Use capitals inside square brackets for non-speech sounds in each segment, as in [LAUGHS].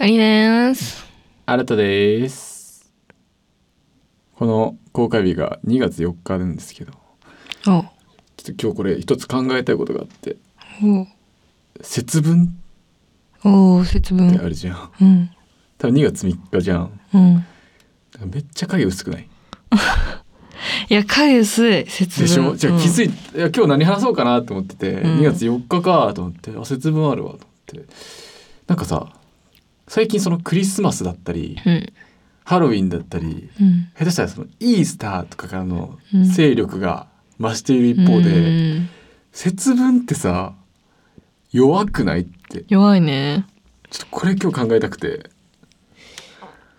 かりです。新たです。この公開日が2月4日なんですけどちょおっと今日これ一つ考えたいことがあってお。節分おお節分。あるじゃん。うん。多分2月3日じゃん。うん。めっちゃ影薄くない？[LAUGHS] いや影薄い節分。でしょ？じゃあ気づいいや今日何話そうかなと思ってて、うん。2月4日かと思ってあ節分あるわと思って。なんかさ最近そのクリスマスだったりうん。ハロウィンだったりうん。下手したらそのイースターとかからのうん。勢力が増している一方で、うん。節分ってさ弱くないって？弱いね。ちょっとこれ今日考えたくて。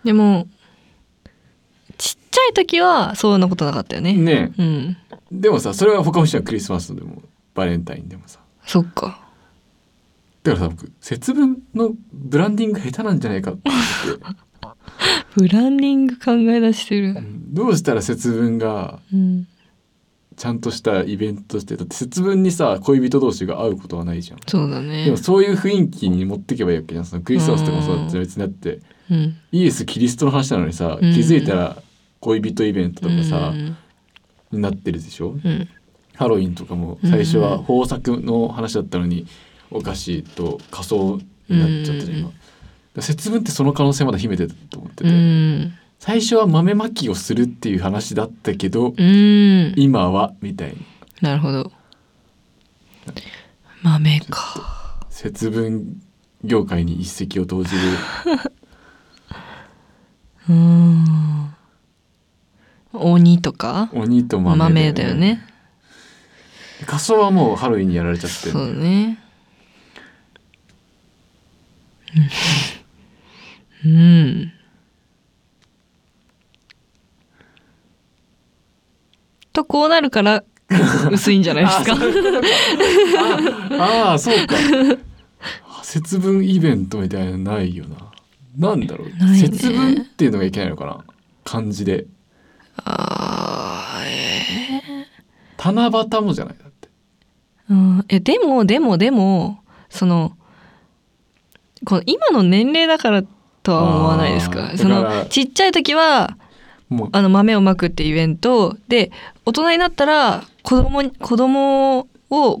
でもちっちゃい時はそんなことなかったよね。ね。うん。でもさそれは他の人はクリスマスでもバレンタインでもさ。そっかだからさ僕節分のブランディング下手なんじゃないかって。思ってブランディング考え出してる。うん。どうしたら節分がうんちゃんとしたイベントとしてだって節分にさ恋人同士が会うことはないじゃん。そうだね。でもそういう雰囲気に持っていけばいいわけじゃん。そのクリスマスとかもそうだって別にだって。うん。イエス・キリストの話なのにさ、うん。気づいたら恋人イベントとかさ、うん。になってるでしょ？うん。ハロウィンとかも最初は豊作の話だったのにお菓子と仮装になっちゃったじゃん今、うん。節分ってその可能性まだ秘めてたと思ってて、うん。最初は豆まきをするっていう話だったけど、うん。今はみたいに。なるほど。豆か。節分業界に一石を投じる。[LAUGHS] うん。鬼とか？鬼と豆豆だよね。仮装はもうハロウィンにやられちゃってる。そうねうん。うんとこうなるから薄いんじゃないですか。あああそうか。節分イベントみたいなのないよな。なんだろう、ね。節分っていうのがいけないのかな。漢字で。あーえ七夕もじゃないだって。ーうん、えでもでもでもそのこの今の年齢だからとは思わないですあかそのちっちゃい時はあの豆をまくってイベントで大人になったら子供に子供を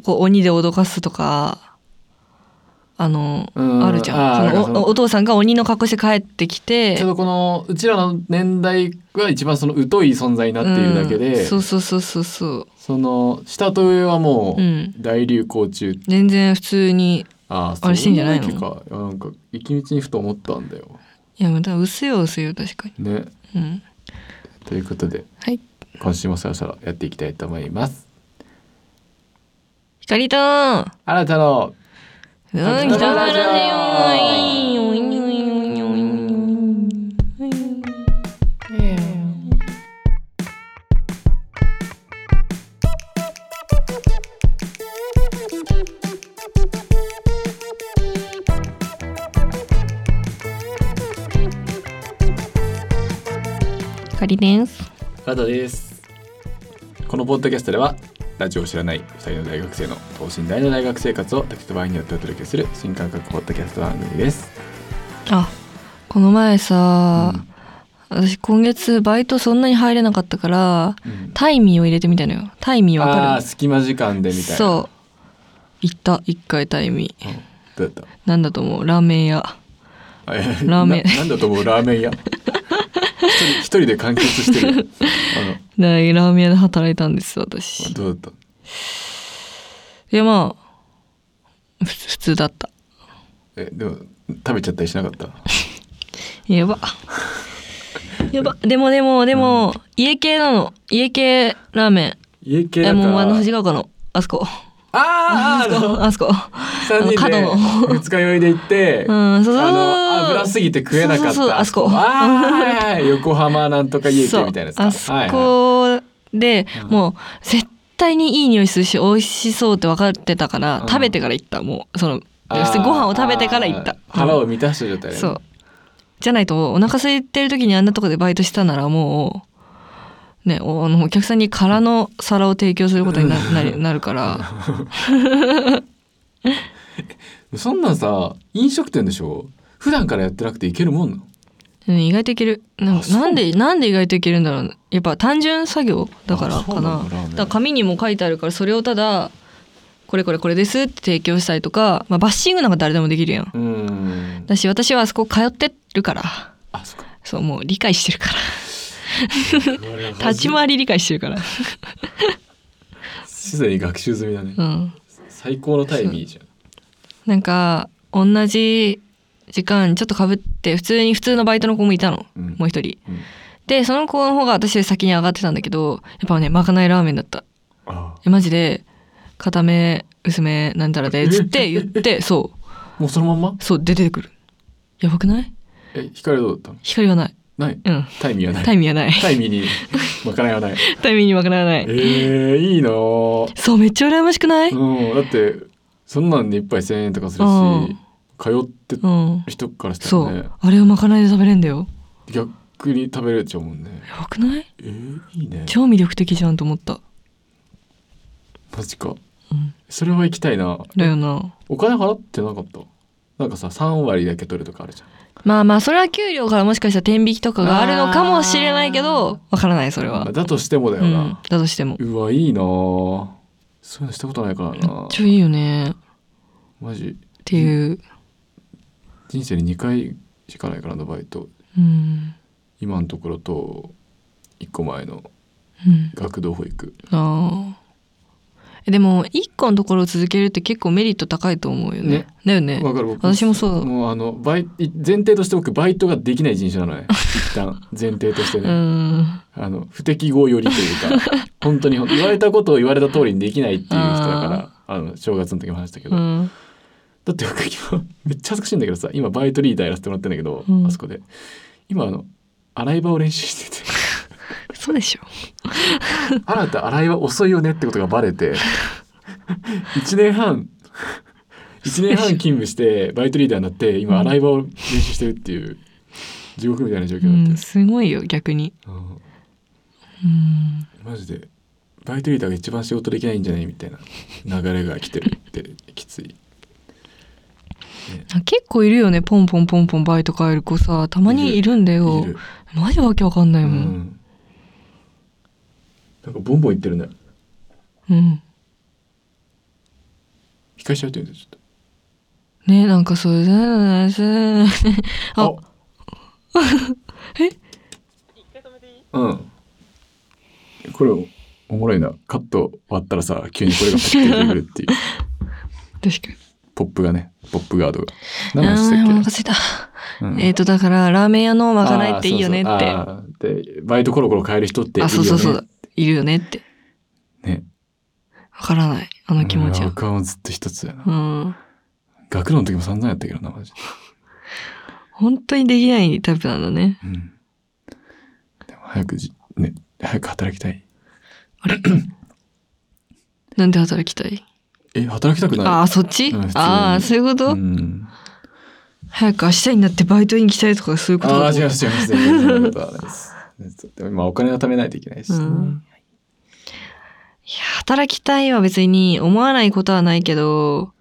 こう鬼で脅かすとかあのうんあるじゃん。そのおお父さんが鬼の格好して帰ってきてちょうどこのうちらの年代が一番その疎い存在になっているだけで、うん。そうそうそうそうそう。その下と上はもううん。大流行中、全然普通にああれしてんじゃないかいやなんか行き道にふと思ったんだよ。いやまた薄いよ薄いよ確かに。ね。うん。ということではい。今週もそろそろやっていきたいと思います。光と新たのうん北北のラジオラジオ光です。新たです。このポッドキャストではラジオを知らない2人の大学生の等身大の大学生活を時と場合によってお届けする新感覚ポッドキャスト番組です。あこの前さ、うん私今月バイトそんなに入れなかったからうん。タイミーを入れてみたのよ。タイミーわあかる？あ隙間時間でみたいな。そう。行った。一回タイミー。うん。どうだっなんだと思う？ラーメン屋。ラーメン。ななんだと思う？ラーメン屋 [LAUGHS] 一人で完結してる。[LAUGHS] ラーメン屋で働いたんです私。のどうだっいやまあふ普通だった。たえでも食べちゃったりしなかった？[LAUGHS] やば。やば。でもでもでも、家系なの。家系ラーメン。え家系だから。もうあの藤ヶ丘のあそこあーあーあのあそこ三人で二日酔いで行って、うんそうそうあの油すぎて食えなかったあそこあ横浜なんとか家系みたいなやつかあそはいはいこで、もう絶対にいい匂いするし美味しそうって分かってたから、うん食べてから行ったもうそのご飯を食べてから行った腹を満たした状態、ねそうじゃないとお腹空いてる時にあんなとこでバイトしたならもうねおあのお客さんに空の皿を提供することにななりなるから。[LAUGHS] そんなんさ飲食店でしょ？普段からやってなくていけるもんなの？うん意外といける。なんなんでなんで意外といけるんだろうやっぱ単純作業だからかな。だ紙にも書いてあるからそれをただこれこれこれですって提供したりとか、まあ、バッシングなんか誰でもできるやん。だし私はあそこ通ってるから。あそうもう理解してるから [LAUGHS] 立ち回り理解してるから。[LAUGHS] すでに学習済みだね、うん。最高のタイミーじゃん。なんか同じ時間ちょっとかぶって普通に普通のバイトの子もいたの、うん。もう一人。うん。でその子の方が私より先に上がってたんだけどやっぱねまかないラーメンだった。あえマジで固め薄めなんたらでつって [LAUGHS] 言ってそもうそのまんま？うそう出てくる。やばくない？え光はどうだったの？光はないない。うん。タイミーはない。タイミーはない。タイミーにまかないはない。タイミーにまかない。はないえー、いいなぁそうめっちゃ羨ましくない？うん。だってそんなんで一杯1,000円とかするうん。し通って人からしたそらね。う。あれをまかないで食べれんだよ。逆に食べれちゃうもんね。やばくない？えー、いいね。超魅力的じゃんと思った。マジか。うん。それは行きたいな。だよな。お金払ってなかった？なんかさ3割だけ取るとかあるじゃんまあまあそれは給料からもしかしたら天引きとかがあるのかもしれないけどわからないそれは、だとしてもだようん、な、だとしても。うわいいな。ぁそういうのしたことないからめっなちゃいいよね。マジ。っていう、人生に2回しかないからなバイト。うん。今のところと1個前のうん、学童保育。ああえでも一個のところを続けるって結構メリット高いと思うよね。ね。だよね。わかる僕私もそう。もうあのバイ前提として僕バイトができない人種なのね [LAUGHS] 一旦。前提としてうね、ん。あの不適合寄りというか。本当に言われたことを言われた通りにできないっていう人だからあの正月の時も話したけど、うん。だって僕今めっちゃ恥ずかしいんだけどさ今バイトリーダーやらせてもらってんだけど、うん。あそこで。今あの洗い場を練習してて [LAUGHS] そうでしょ「あなた洗い場遅いよね」ってことがバレて [LAUGHS] 1年半1年半勤務してバイトリーダーになって今洗い場を練習してるっていう地獄みたいな状況うになってる、んすごいよ逆に。うん。うん。マジでバイトリーダーが一番仕事できないんじゃないみたいな流れが来てるって [LAUGHS] きつい。あ結構いるよねポンポンポンポンバイト変える子さたまにいるんだよ。マジわけわかんないうもん。んなんかボンボンいってるね。うん。引かしちゃうって言うんですちょっねなんかそういうあ。と [LAUGHS] うん。これおもろいな。カット終わったらさ急にこれがパッて出てくるっていう。[LAUGHS] 確かに。ポップがねポップガードが。あ何の話ーお腹したっすいた。け、うん。えっとだからラーメン屋のまかないっていいよねって。でバイトコロコロ変える人っているよね。あそうそうそういるよねって。ね。わからない。あの気持ちうんは僕はもうずっと一つやな。うん。学童の時も散々やったけどなマジで。[LAUGHS] 本当にできないタイプなんだね。うん。でも早くじね早く働きたい。あれ？[CLEARS THROAT] なんで働きたい？え働きたくない？ああそっち？ああそういうこと、うん。早く明日になってバイトに行きたいとかそういうこと？ああ、違いうます、違います。全然そんなことはないです。でも今お金を貯めないといけないし、ねうんいや働きたいは別に思わないことはないけど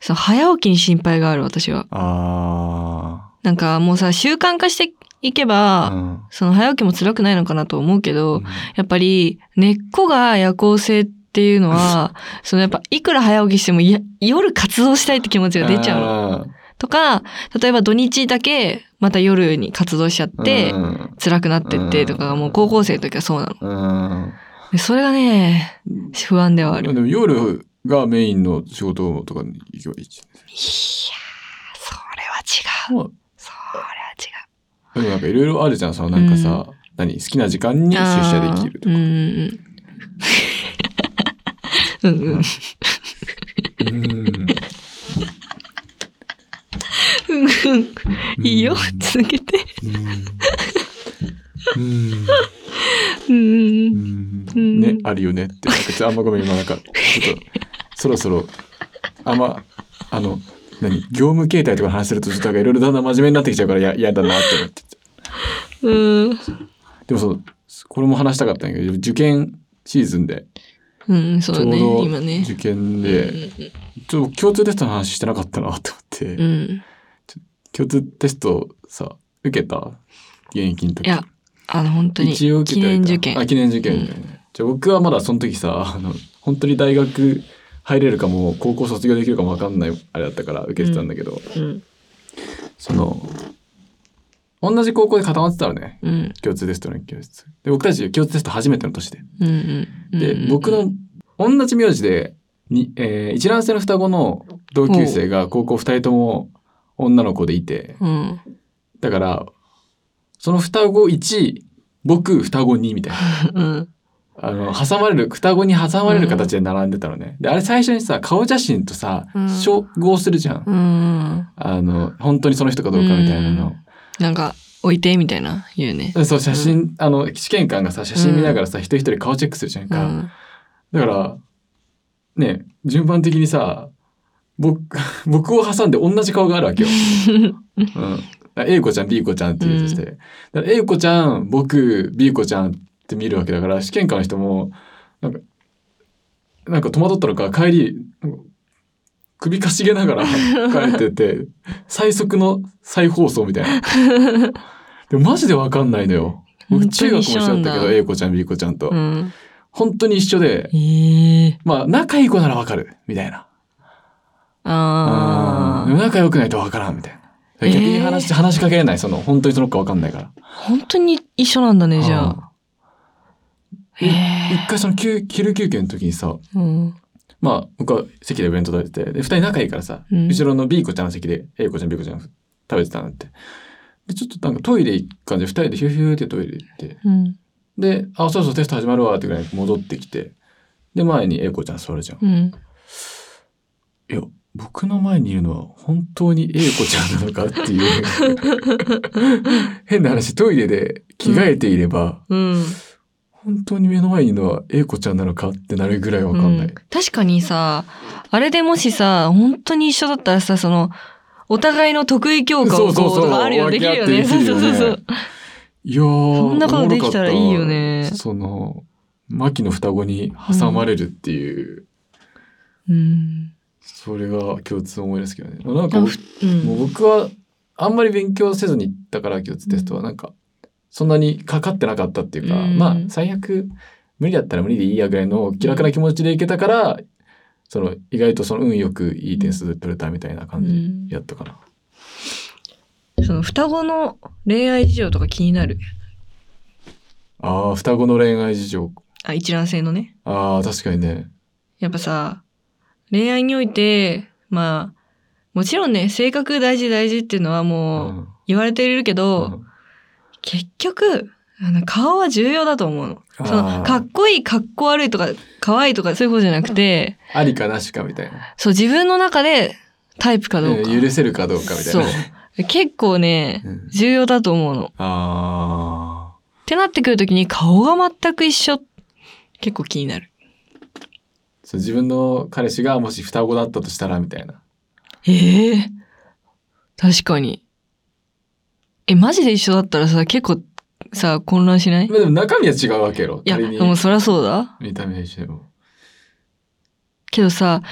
そう早起きに心配がある私はあなんかもうさ習慣化していけあ。ば、うんその早起きも辛くないのかなと思うけど、うんやっぱり根っこが夜行性っていうのは、[LAUGHS] そのやっぱいくら早起きしても夜活動したいって気持ちが出ちゃうの。あとか、例えば土日だけまた夜に活動しちゃっーて、うん辛くなってってとかがもう高校生の時はそうなの。それがね、不安ではある。いやでも夜がメインの仕事とかに行けばいいし。ー、それは違う。まあそれは違う。でもなんかいろいろあるじゃん、さ、なんかさ、何、好きな時間に出社できるとか。あーうんうんうん。うんうん。うん。いいよ、続けて。うんうんうんね、あるよねって。あんまごめん、今なんか、ちょっと、そろそろ、あんま、あの、何、業務形態とかの話すると、ちょっといろいろだんだん真面目になってきちゃうからや嫌だなって思って。うん。でもそう、これも話したかったんだけど、受験シーズンで、うん、そうだね、今ね。受験で、ちょっと共通テストの話してなかったなって思って、うん。共通テストさ受けた現役の時。いやあの本当に一応受け記た念受験。あ記念受験みたいな、じゃあ僕はまだその時さあの本当に大学入れるかも高校卒業できるかも分かんないあれだったから受けてたんだけど、うん。その同じ高校で固まってたのね。うん。共通テストの教室。で僕たち共通テスト初めての年で。うんうん。で、うん。僕の同じ名字でに、えー一卵性の双子の同級生が高校2人とも女の子でいて。うんだからその双子1僕双子2みたいな。うん。あの挟まれる双子に挟まれる形で並んでたのね、であれ最初にさ顔写真とさうん。照合するじゃん、うん。あの本当にその人かどうかみたいなの、なんか置いてみたいな言うね。そう写真、あの試験官がさ写真見ながらさ、一人一人顔チェックするじゃんか、うん。だからね順番的にさ僕 [LAUGHS] 僕を挟んで同じ顔があるわけよ。[LAUGHS] うん、A 子ちゃん B 子ちゃんって言うとして、だから A 子ちゃん僕 B 子ちゃんって見るわけだから試験官の人もなんかなんか戸惑ったのか帰り首かしげながら [LAUGHS] 帰ってて最速の再放送みたいな。でもマジでわかんないのよ。僕中学もに一緒だったけど A 子ちゃん B 子ちゃんと、うん本当に一緒でええまあ仲いい子ならわかるみたいな。ああ仲良くないとわからんみたいな。えー。逆に話し、話しかけれない。その、本当にその子わかんないから。本当に一緒なんだねじゃあ。一回その休昼休憩の時にさ、うん。まあ、僕は席でお弁当食べてて、で、二人仲いいからさ、うん。後ろの B 子ちゃんの席で A 子ちゃん B 子ちゃん食べてたなって。で、ちょっとなんかトイレ行く感じで二人でヒューヒューってトイレ行って、うん。で、あ、そうそうテスト始まるわってぐらいに戻ってきて、で、前に A 子ちゃん座るじゃん。いや、僕の前にいるのは本当に A 子ちゃんなのかっていう。[LAUGHS] 変な話、トイレで着替えていれば、うん。本当に目の前にいるのは A 子ちゃんなのかってなるぐらいわかんない。うん。確かにさあれでもしさ本当に一緒だったらさそのお互いの得意教科をこうそうそうそう。とかあるよできるよね。分け合ってできるよね。そうそうそういやー、そんなことできたらいいよね。その、牧の双子に挟まれるっていう、うんそれが共通思いですけどね。なんかうんもう僕はあんまり勉強せずに行ったから共通テストはなんか、そんなにかかってなかったっていうか、うんまあ最悪無理だったら無理でいいやぐらいの気楽な気持ちでいけたから、その意外とその運よくいい点数取れたみたいな感うんじやったかな。その双子の恋愛事情とか気になる？ああ、双子の恋愛事情。あ一卵性のねああ、確かにね。やっぱさ恋愛においてまあもちろんね性格大事大事っていうのはもう言われているけど、うん結局あの顔は重要だと思うの。そのかっこいいかっこ悪いとか可愛いとかそういうことじゃなくてありかなしかみたいな。そう自分の中でタイプかどうか。えー許せるかどうかみたいな。そう結構ねうん重要だと思うの。っあてなってくるときに顔が全く一緒結構気になる。あ。そう自分の彼氏がもし双子だったとしたらみたいな。ええ確かに。えマジで一緒だったらさ結構さ混乱しない？いまあでも中身は違うわけよ。や仮にでもそりゃそうだ。見た目は一緒でも。けどさ、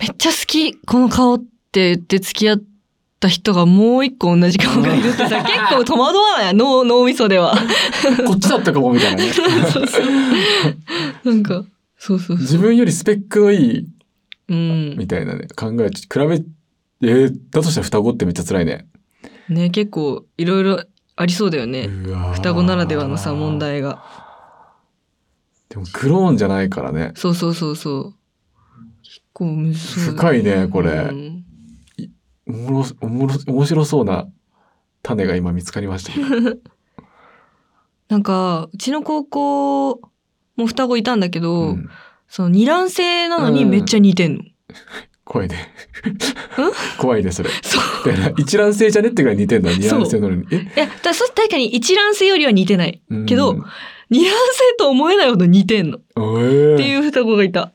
めっちゃ好き、この顔って言って付き合った人がもう一個同じ顔がいるってさ、[LAUGHS] 結構戸惑わない？脳、脳みそでは。こっちだったかもみたいなね。[LAUGHS] そうそう。なんか、そうそうそ自分よりスペックのいいう。うん。みたいなね。考え、比べ、えー、だとしたら双子ってめっちゃ辛いね。ね、結構いろいろありそうだよね。双子ならではのさ、問。題が。でもクローンじゃないからね。そうそうそうそう。結構むずそうだ深いねこれうんおもろ、おもろ、面白そうな種が今見つかりました。[LAUGHS] なんか、うちの高校も双子いたんだけど、うんその二卵性なのにめっちゃ似てんの。怖いね。怖いね、それ。そう。だから一卵性じゃねってぐらい似てんだ、二卵性なのに。え？いや、だ確かに一卵性よりは似てない。うんけど二卵性と思えないほど似てんの。っえーていう双子がいた。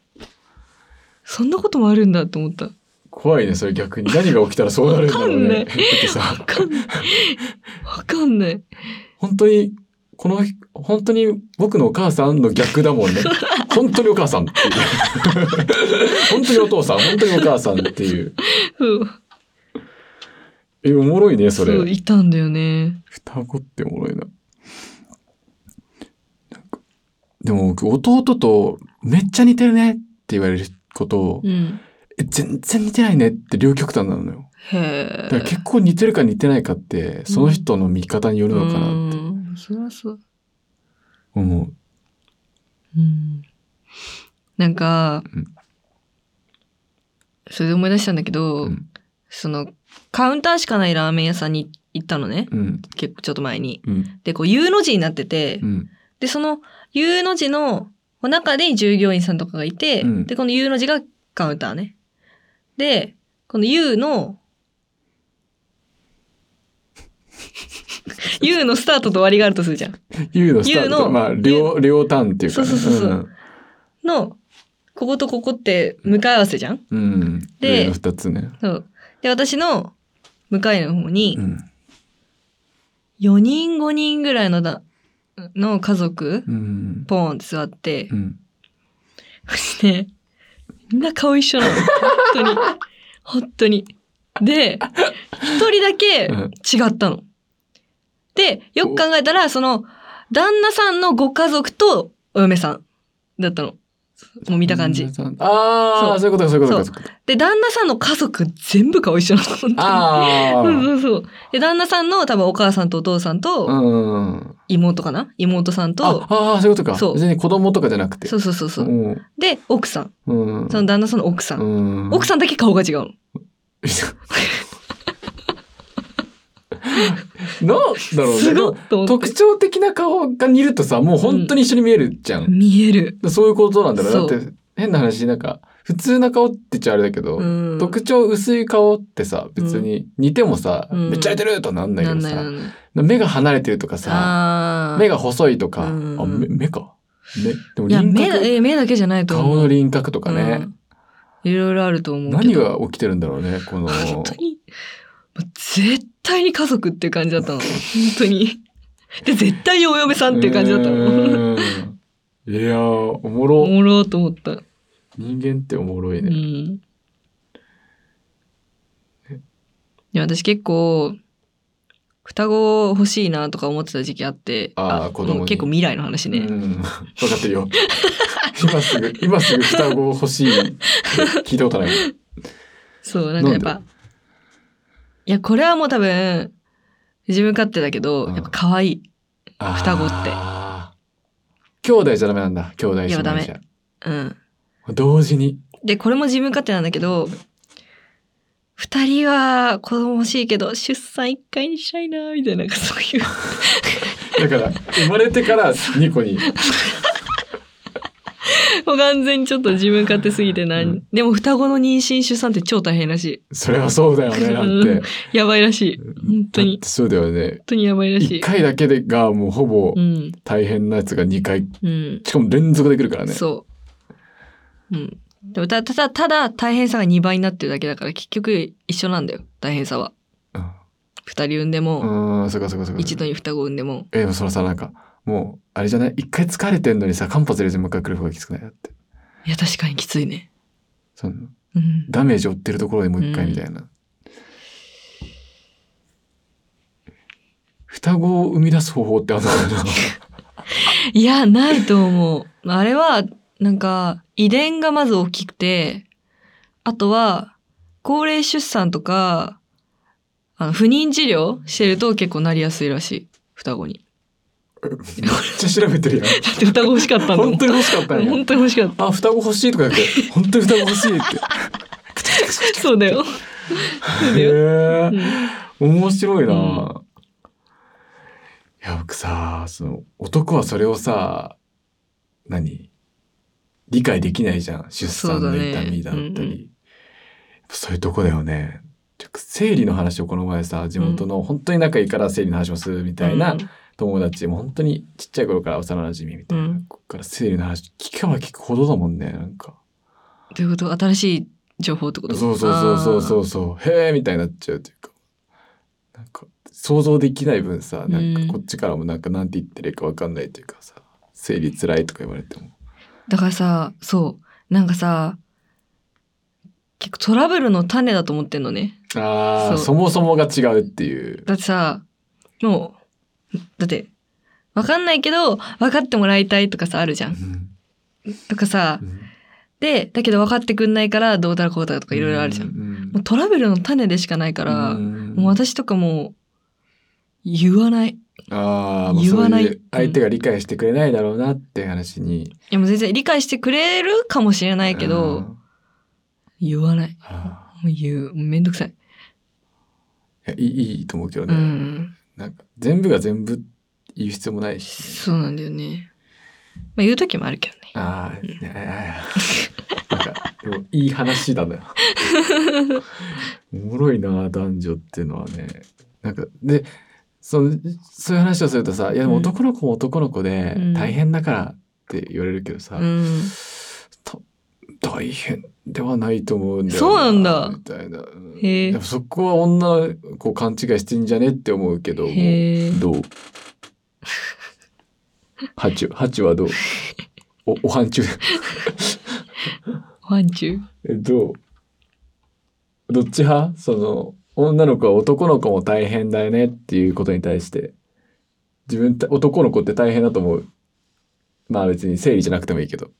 そんなこともあるんだって思った。怖いね、それ逆に。何が起きたらそうなるんだろうね。わかんない。わかんない。本当に、この、本当に僕のお母さんの逆だもんね。[LAUGHS] 本当にお母さんっていう。[LAUGHS] 本当にお父さん、本当にお母さんっていう。うん。え、おもろいね、それ。そう、いたんだよね。双子っておもろいな。なんかでも僕、弟とめっちゃ似てるねって言われることを、うん。え全然似てないねって両極端なのよ。へえ。だから結構似てるか似てないかって、その人の見方によるのかなってうん。そりゃそう。思う。うん。なんか、うんそれで思い出したんだけど、うんその、カウンターしかないラーメン屋さんに行ったのね。うん。結構ちょっと前に。うん。で、こう U の字になってて、うん。で、その U の字の中で従業員さんとかがいて、うんで、この U の字がカウンターね。で、この U の [LAUGHS] U のスタートと終わりがあるとするじゃん。U のスタート、のまあ、両、両端っていうかね。そうそうそうそうんの、こことここって向かい合わせじゃんうん。うん。で二つね。そう。で、私の向かいの方にう、ん。4人5人ぐらいのだ、の家族、うん。ポーンって座ってう、ん。そして、みんな顔一緒なの。本当に。本当に。で、一人だけうん違ったの。で、よく考えたら、その、旦那さんのご家族とお嫁さんだったの。もう見た感じ。ああ、そういうことか、そういうことで、旦那さんの家族全部顔一緒なの。本当にあ [LAUGHS] そうそうそう。で、旦那さんの多分お母さんとお父さんあ。とうん。妹かな？妹さんと、ああー、そういうことか。そう別に子供とかじゃなくて。そうそうそうそう。うん。で、奥さん。うん。その旦那さんの奥さん。奥さんだけ顔が違うの。[LAUGHS] [LAUGHS] なんだろうね。特徴的な顔が似るとさ、もう本当に一緒に見えるじゃん。見える。そういうことなんだろう。だって、変な話、なんか、普通な顔って言っちゃあれだけど、うん。特徴薄い顔ってさ、別に似てもさ、うんめっちゃ似てるとはなんないけどさ、目が離れてるとかさ、目が細いとか、うんあ、目目か？目でもいや、輪郭、目だえ目だけじゃないと。顔の輪郭とかね、うんいろいろあると思う。何が起きてるんだろうね、この、本当に、絶対に家族っていう感じだったの。本当に。で、絶対にお嫁さんっていう感じだったの。うーんいやー、おもおろ。もろーと思った。人間っておもろいうね。ん。いや、私結構、双子欲しいなとか思ってた時期あって、あー子供結構未来の話ね。うん。分かってるよ。今すぐ、今すぐ双子欲しい聞いたことない。そう、なんかやっなぱ、いや、これはもう多分、自分勝手だけど、うんやっぱ可愛い。双子って兄弟じゃダメなんだ。兄弟姉妹いやダメじゃ。うん。同時に。で、これも自分勝手なんだけど、二人は子供欲しいけど、出産一回にしたいな、みたいな、なんかそういう。[LAUGHS] だから、生まれてから2個に。[LAUGHS] [LAUGHS] もう完全にちょっと自分勝手すぎてなん、うんでも双子の妊娠出産って超大変らしそれはそうだよね、だって。い。[LAUGHS] やばいらしい。本当にそうだよね。本当にやばいらし1い。回だけでがもうほぼうん。大変なやつが2回。うん。しかも連続できるからね。そう。うん。でもたただ、ただ大変さが2倍になってるだけだから結局一緒なんだよ。大変さは。うん二人産んでも。一度に双子産んでも。え、でもそのさ、なんか、もう、あれじゃない？一回疲れてんのにさ、間髪入れずにもう一回来る方がきつくないだって。いや、確かにきついね。その、うん。ダメージ負ってるところでもう一回みたいな。双子を生み出す方法ってあるのか [LAUGHS] いや、ないと思う。あれは、なんか、遺伝がまず大きくて、あとは、高齢出産とか、あの、不妊治療してると結構なりやすいらしい。双子に。なめっちゃ調べてるやん。だって双子欲しかったんだもん。本当に欲しかったんや。本当に欲しかっあ、双子欲しいとか言って、本当に双子欲しいって。た。そうだよ。そうだよ。へうんえ、面白いな、いや、僕さ、その、男はそれをさ、何？理解できないじゃん。出産の痛みだったり。そうだねうんうんそういうとこだよね。生理の話をこの前さ、地元の本当に仲いいから生理の話もするみたいな友達も本当にちっちゃい頃から幼馴染みたいな、うん。こっから生理の話聞けば聞くほどだもんね、なんか。ということ？新しい情報ってこと？そうそうそうそうそうそう。へえみたいになっちゃうというか。なんか想像できない分さなんかこっちからもなんかなんて言ってるかわかんないというかさ生理つらいとか言われても。だからさ、そう。なんかさ、結構トラブルの種だと思ってんのね。ああ、そもそもが違うっていう。だってさ、もう、だって、わかんないけど、分かってもらいたいとかさ、あるじゃ。うんんとかさう、んで、だけど分かってくんないから、どうだらこうだらとかいろいろあるじゃん。んもうトラブルの種でしかないから、うんもう私とかもう、言わない。いああ、言わないそういう相手が理解してくれないだろうなって話に。やもう全然理解してくれるかもしれないけうど、ん言わない。あもう言う。めんどくさい。ーいやいいいいと思うけどうね。ん。なんか全部が全部言う必要もないし。そうなんだよね。まあ言う時もあるけどね。ああ、いやいやいやなんか、でもいい話だね。[LAUGHS] おもろいな、男女っていうのはね。なんか、で、そのそういう話をするとさ、いやでも男の子も男の子でうん大変だからって言われるけどさ、うん。た大変ではないと思うんだよそうなんだ。みたいな。うんへえそこは女の子勘違いしてんじゃねって思うけどどうハチハチはどう？おおはんちゅう？ワンチュー。えどう？どっち派？その女の子は男の子も大変だよねっていうことに対して。自分た男の子って大変だと思う。まあ別に生理じゃなくてもいいけど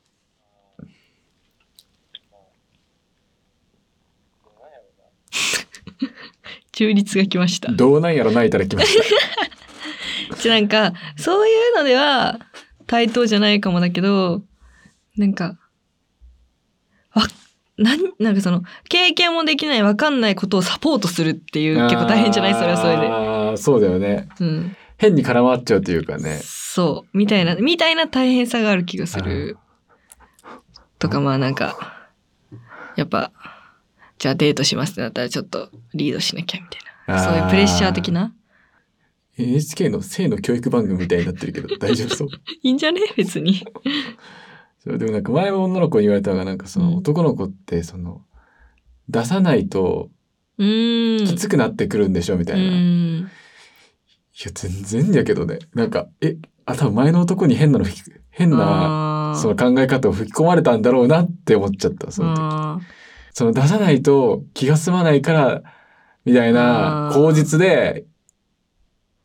中立が来ました。どうなんやろないたらきましたちなんか、そういうのでは対等じゃないかもだけど、なんか、わ、なん、なんかその、経験もできないわかんないことをサポートするっていう結構大変じゃない？それはそれで。ああそうだよねうん。変に絡まっちゃうというかねそう。みたいな、みたいな大変さがある気がする。とか、まあなんか、やっぱ、じゃあデートしますってなったらちょっとリードしなきゃみたいな。そういうプレッシャー的な？NHK の性の教育番組みたいになってるけど [LAUGHS] 大丈夫そう？いいんじゃね？別に。そうでもなんか前も女の子に言われたのがなんかそのうん男の子ってその出さないと。きつくなってくるんでしょみたういな、いん。や全然やけどねなんかえあ多分前の男に変なの変なその考え方を吹き込まれたんだろうなって思っちゃったその時あその出さないと気が済まないからみたいな口実で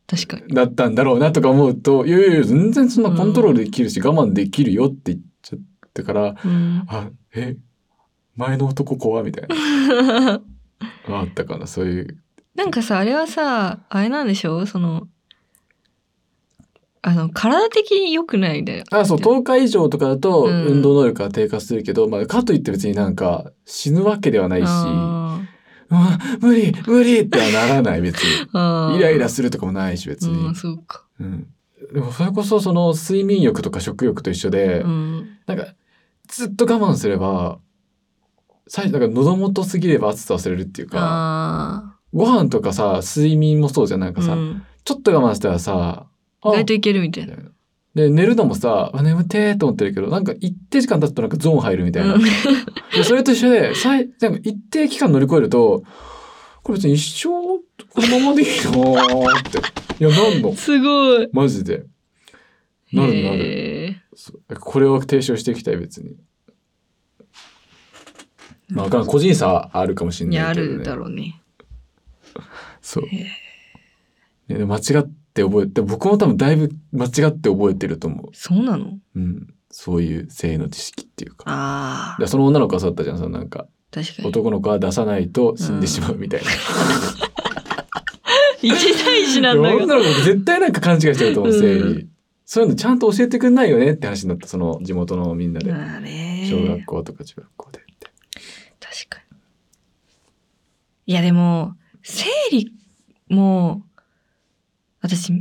ー確かに。だったんだろうなとか思うといやいやいや全然そんなコントロールできるし、我慢できるよって言っちゃってからうん。あえ前の男怖みたいな [LAUGHS] あったかなそういうなんかさ、あれはさ、あれなんでしょその、あの、体的に良くないんだよ。あそう10日以上とかだとうん運動能力が低下するけど、まあ、かといって別になんか死ぬわけではないし無理無理ってはならない別にイライラするとかもないし別にうん、、そうか。うん、でもそれこそその睡眠欲とか食欲と一緒で、うん。なんかずっと我慢すれば最初だから喉元すぎれば暑さ忘れるっていうかあご飯とかさ睡眠もそうじゃんなんあ。かさ、うんちょっと我慢したらさあ意外といけるみたいな。で寝るのもさあ眠てーと思ってるけどなんか一定時間経つとなんかゾーン入るみたいな、うん。[LAUGHS] でそれと一緒でさいなんか一定期間乗り越えるとこれ別に一生このままでいいなーって。いやなんの？すごい。マジで。なるなる。これを提唱していきたい別に。まあわからん。個人差はあるかもしれないけど、ね、るだろうね。そう、へね、で間違って覚えて僕も多分だいぶ間違って覚えてると思そうなの？う、うん、そういう性の知識っていうかああで。その女の子はそうだったじゃんそのなんか確かに。男の子は出さないと死んでしまうみたいな、[LAUGHS] 一大事なんだでも女が。の子絶対なんか勘違いしてると思ううん性に、そういうのちゃんと教えてくんないよねって話になったその地元のみんなで、まあね。小学校とか中学校でって確かに。いやでも、生理も、私、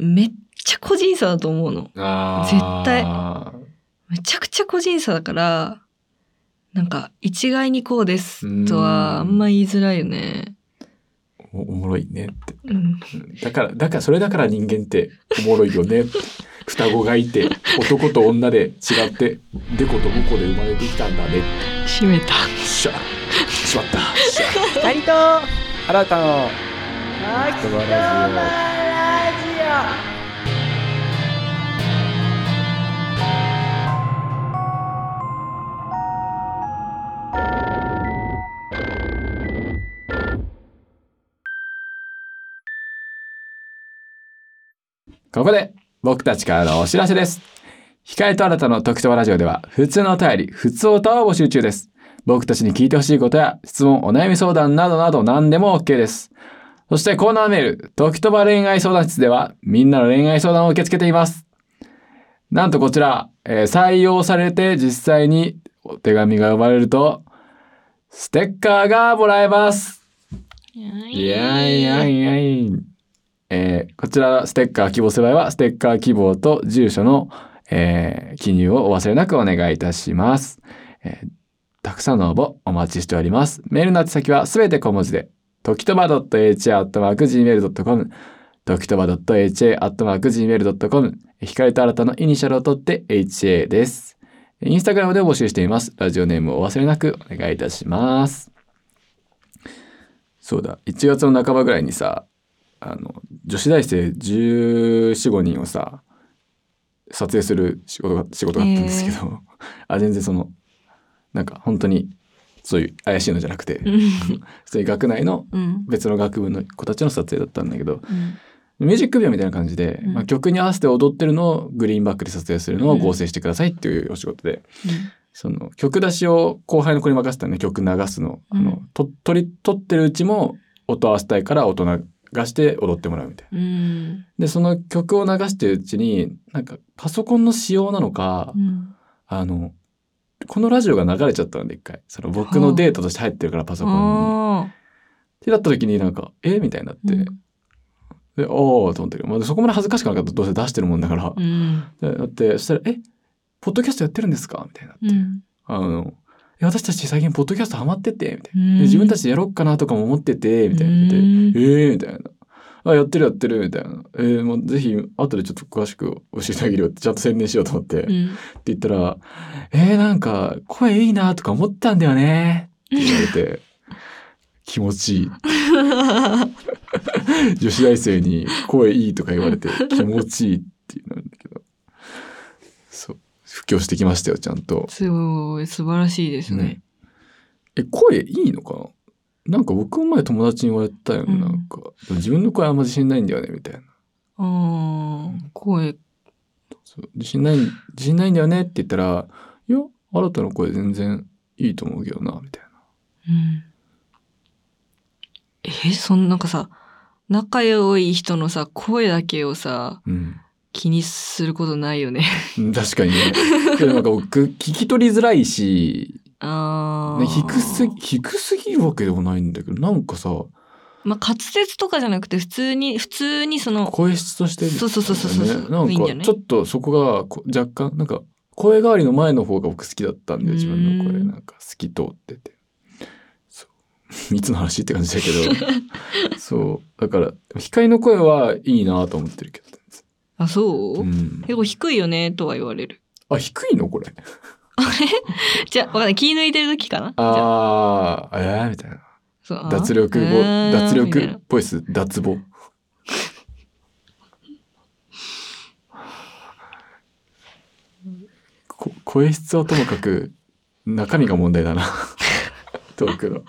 めっちゃ個人差だと思うの。あ絶対。あめちゃくちゃ個人差だから、なんか、一概にこうですとはあんま言いづらいよね。おおもろいねって。うん。うんだからだからそれだから人間っておもろいよね。[LAUGHS] 双子がいて男と女で違ってデコとボコで生まれてきたんだね。閉めた。しゃしまった。しゃ二人と新たの秋言葉ラジオここで僕たちからのお知らせです。控えと新たの特徴ラジオでは、普通のお便り、普通歌を募集中です。僕たちに聞いてほしいことや、質問、お悩み相談などなど何でも OK です。そしてコーナーメール、時とば恋愛相談室では、みんなの恋愛相談を受け付けています。なんとこちら、えー採用されて実際にお手紙が呼ばれると、ステッカーがもらえます。いやいやいやい。えーこちらステッカー希望する場合は、ステッカー希望と住所の、えー記入をお忘れなくお願いいたします。えーたくさんの応募お待ちしております。メールの宛先はすべて小文字で、ときとば .ha.gmail.com、ときとば .ha.gmail.com、光と新たのイニシャルを取って HA です。インスタグラムで募集しています。ラジオネームをお忘れなくお願いいたします。そうだ、1月の半ばぐらいにさ、あの、女子大生14、5人をさ、撮影する仕事が、仕事があったんですけど、あ、全然その、なんか本当に、そういう怪しいのじゃなくて、うん。普通に学内のうん。別の学部の子たちの撮影だったんだけど、うん。ミュージックビデオみたいな感じで、うん。まあ、曲に合わせて踊ってるのをグリーンバックで撮影するのを合成してくださいっていうお仕事で、その曲出しを後輩の子に任せたね曲流すの,、あのうんと取り取ってるうちも音合わせたいから音流して踊ってもらうみたいな。うん。でその曲を流してるうちになんかパソコンの仕様なのか、うん。あのこのラジオが流れちゃったので一回。その僕のデータとして入ってるからパソコンに。あってなった時になんかえ？みたいになって、ーでおおと思ったけど、まあ、そこまで恥ずかしくなかったどうせ出してるもんだから。うん。でだってそしたら「え？ポッドキャストやってるんですか?」みたいな。うん。あのえ私たち最近ポッドキャストハマってて。みたいな。自分たちでやろうかなとかも思ってて。みたいな。えー、みたいな。あ、やってるやってるみたいな。えー、もうぜひ後でちょっと詳しく教えてあげるよってちゃんと宣伝しようと思って、ってうん言ったら、えー、なんか声いいなとか思ったんだよねって言われて、[LAUGHS] 気持ちいい。女子大生に声いいとか言われて気持ちいいっていうんだけど。そう。布教してきましたよ、ちゃんと。すごい素晴らしいですね。え、声いいのかな？なんか僕も前友達に言われたよ、うんなんか。自分の声あんま自信ないんだよね、みたいな。ああ声そう自信ない、自信ないんだよねって言ったら、いや、新たな声全然いいと思うけどな、みたいな。うんえそんなんかさ仲良い人のさ声だけをさうん。気にすることないよね。うん確かにね。でもなんか僕、聞き取りづらいし、ああ、ね、低すぎ、低すぎるわけでもないんだけど、なんかさ、まあ滑舌とかじゃなくて普通に普通にその声質として、そうそうそうそうそうなんかちょっとそこがこ若干なんか声変わりの前の方が僕好きだったんでうん。自分の声。なんか透き通ってて。そう。[LAUGHS] いつの話って感じだけど。[LAUGHS] そう。だから光の声はいいなと思ってるけど、あそう、うん、結構低いよねとは言われる。あ低いの？これじゃあわかんない。気抜いてる時かな？あああ。えー、みたいな。脱力語えー脱力ボイス脱語 [LAUGHS] こ声質はともかく中身が問題だな。[LAUGHS] トークの。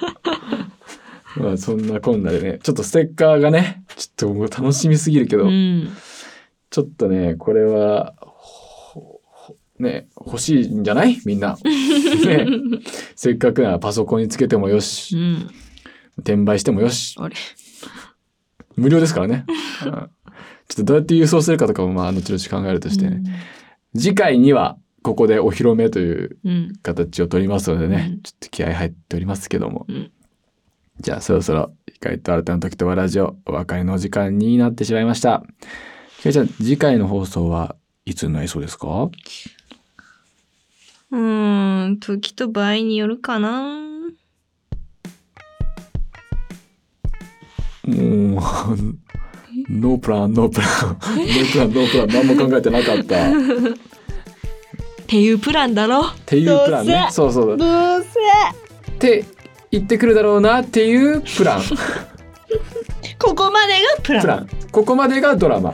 まあそんなこんなでね。ちょっとステッカーがねちょっと楽しみすぎるけど、うん。ちょっとねこれはね欲しいんじゃない？みんな、[LAUGHS] ね、せっかくならパソコンにつけてもよし。うん。転売してもよし。無料ですからね。[LAUGHS] うん。ちょっとどうやって郵送するかとかもまあ後々考えるとしてね。次回にはここでお披露目といううん。うん形を取りますのでね、うん。ちょっと気合入っております。けども。うん。じゃあそろそろ光と新たな時とはラジオお別れの時間になってしまいました。ひかりちゃん次回の放送はいつになりそうですか？うーん時と場合によるかな。もうノープランノープラン。ノープランノープラン。何も考えてなかった。っっていうプランだろ。ていうプランね。そうそう。どうせ。って言ってくるだろうなっていうプラン。[LAUGHS] ここまでがプラン。プラン。ここまでがドラマ